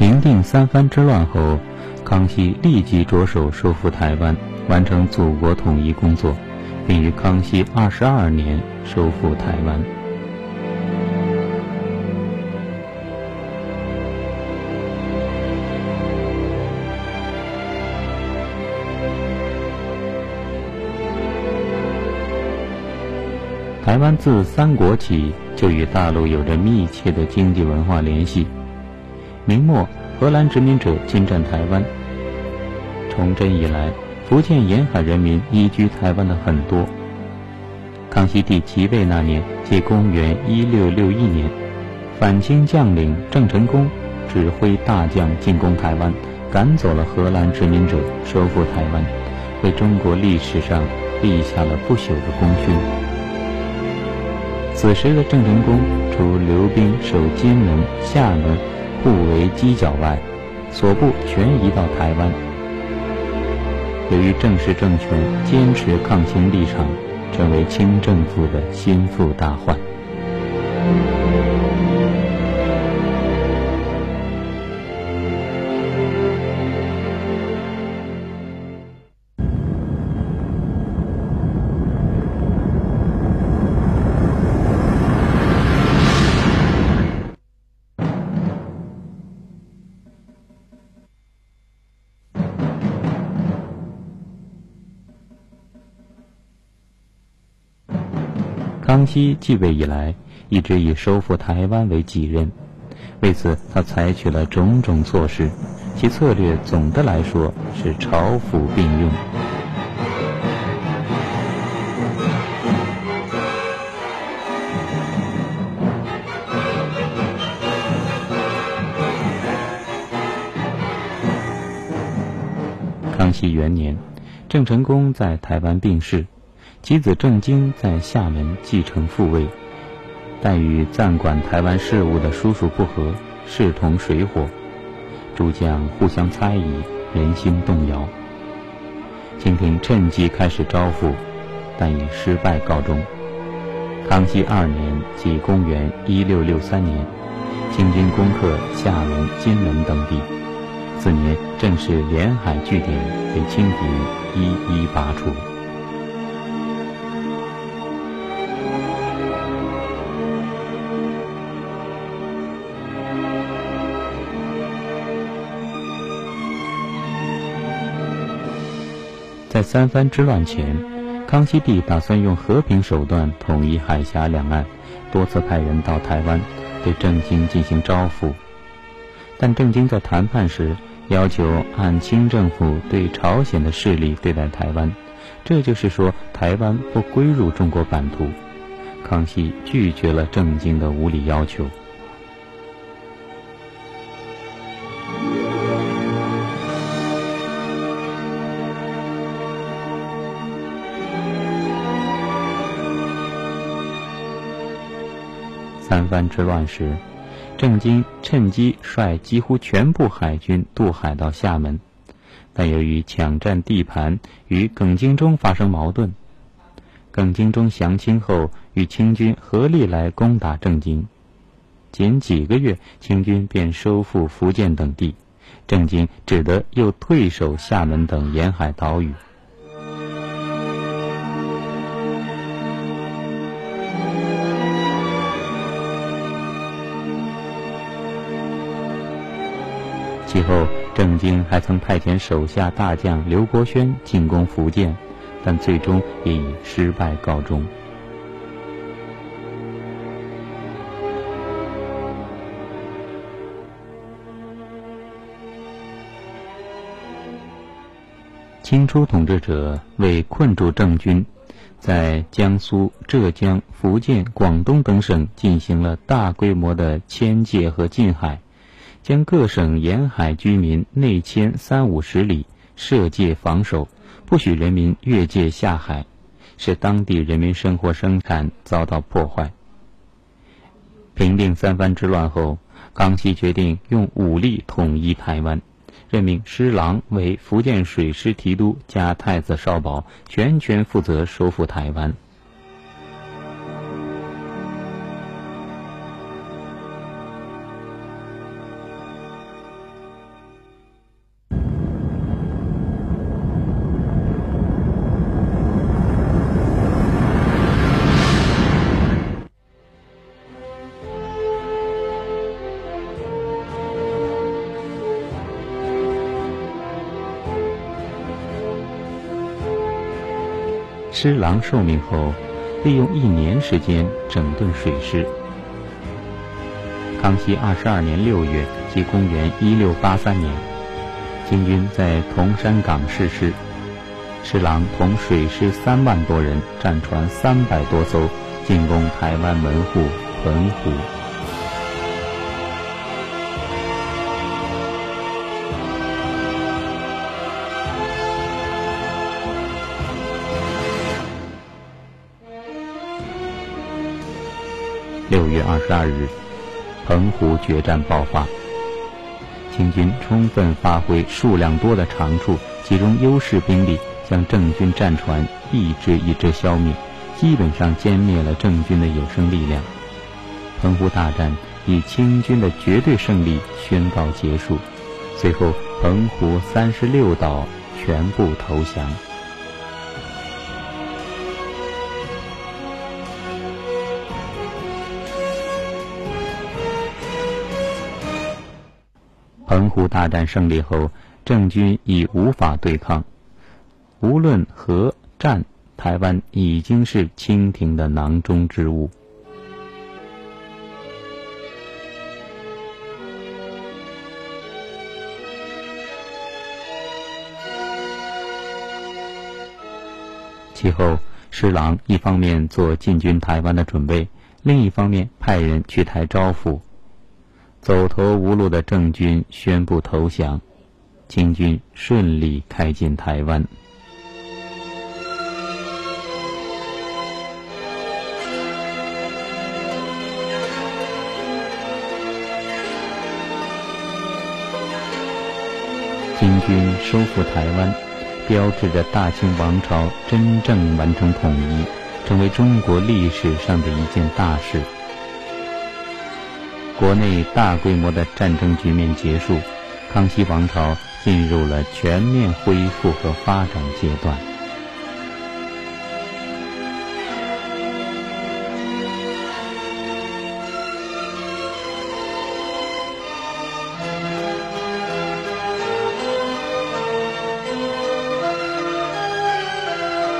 平定三藩之乱后，康熙立即着手收复台湾，完成祖国统一工作，并于康熙二十二年收复台湾。台湾自三国起就与大陆有着密切的经济文化联系。明末，荷兰殖民者侵占台湾。崇祯以来，福建沿海人民移居台湾的很多。康熙帝即位那年，即公元一六六一年，反清将领郑成功指挥大将进攻台湾，赶走了荷兰殖民者，收复台湾，为中国历史上立下了不朽的功勋。此时的郑成功，除留兵守金门、厦门，部为犄角外，所部全移到台湾。由于郑氏政权坚持抗清立场，成为清政府的心腹大患。康熙继位以来，一直以收复台湾为己任，为此他采取了种种措施，其策略总的来说是朝抚并用。康熙元年，郑成功在台湾病逝。其子郑经在厦门继承父位，但与暂管台湾事务的叔叔不和，势同水火，诸将互相猜疑，人心动摇。清廷趁机开始招抚，但以失败告终。康熙二年，即公元一六六三年，清军攻克厦门、金门等地，次年正是连海据点被清廷一一拔除。在三藩之乱前，康熙帝打算用和平手段统一海峡两岸，多次派人到台湾对郑经进行招抚。但郑经在谈判时要求按清政府对朝鲜的势力对待台湾，这就是说台湾不归入中国版图。康熙拒绝了郑经的无理要求。三藩之乱时，郑经趁机率几乎全部海军渡海到厦门，但由于抢占地盘，与耿精忠发生矛盾。耿精忠降清后，与清军合力来攻打郑经，仅几个月，清军便收复福建等地，郑经只得又退守厦门等沿海岛屿。其后，郑经还曾派遣手下大将刘国轩进攻福建，但最终也以失败告终。清初统治者为困住郑军，在江苏、浙江、福建、广东等省进行了大规模的迁界和禁海。将各省沿海居民内迁三五十里，设界防守，不许人民越界下海，使当地人民生活生产遭到破坏。平定三藩之乱后，康熙决定用武力统一台湾，任命施琅为福建水师提督加太子少保，全权负责收复台湾。施琅受命后，利用一年时间整顿水师。康熙二十二年六月，即公元一六八三年，清军在铜山港逝世。施琅同水师三万多人，战船三百多艘，进攻台湾门户澎湖。六月二十二日，澎湖决战爆发。清军充分发挥数量多的长处，集中优势兵力。将郑军战船一支一支消灭，基本上歼灭了郑军的有生力量。澎湖大战以清军的绝对胜利宣告结束。随后，澎湖三十六岛全部投降。澎湖大战胜利后，郑军已无法对抗。无论和战，台湾已经是清廷的囊中之物。其后，施琅一方面做进军台湾的准备，另一方面派人去台招抚。走投无路的郑军宣布投降，清军顺利开进台湾。清军收复台湾，标志着大清王朝真正完成统一，成为中国历史上的一件大事。国内大规模的战争局面结束，康熙王朝进入了全面恢复和发展阶段。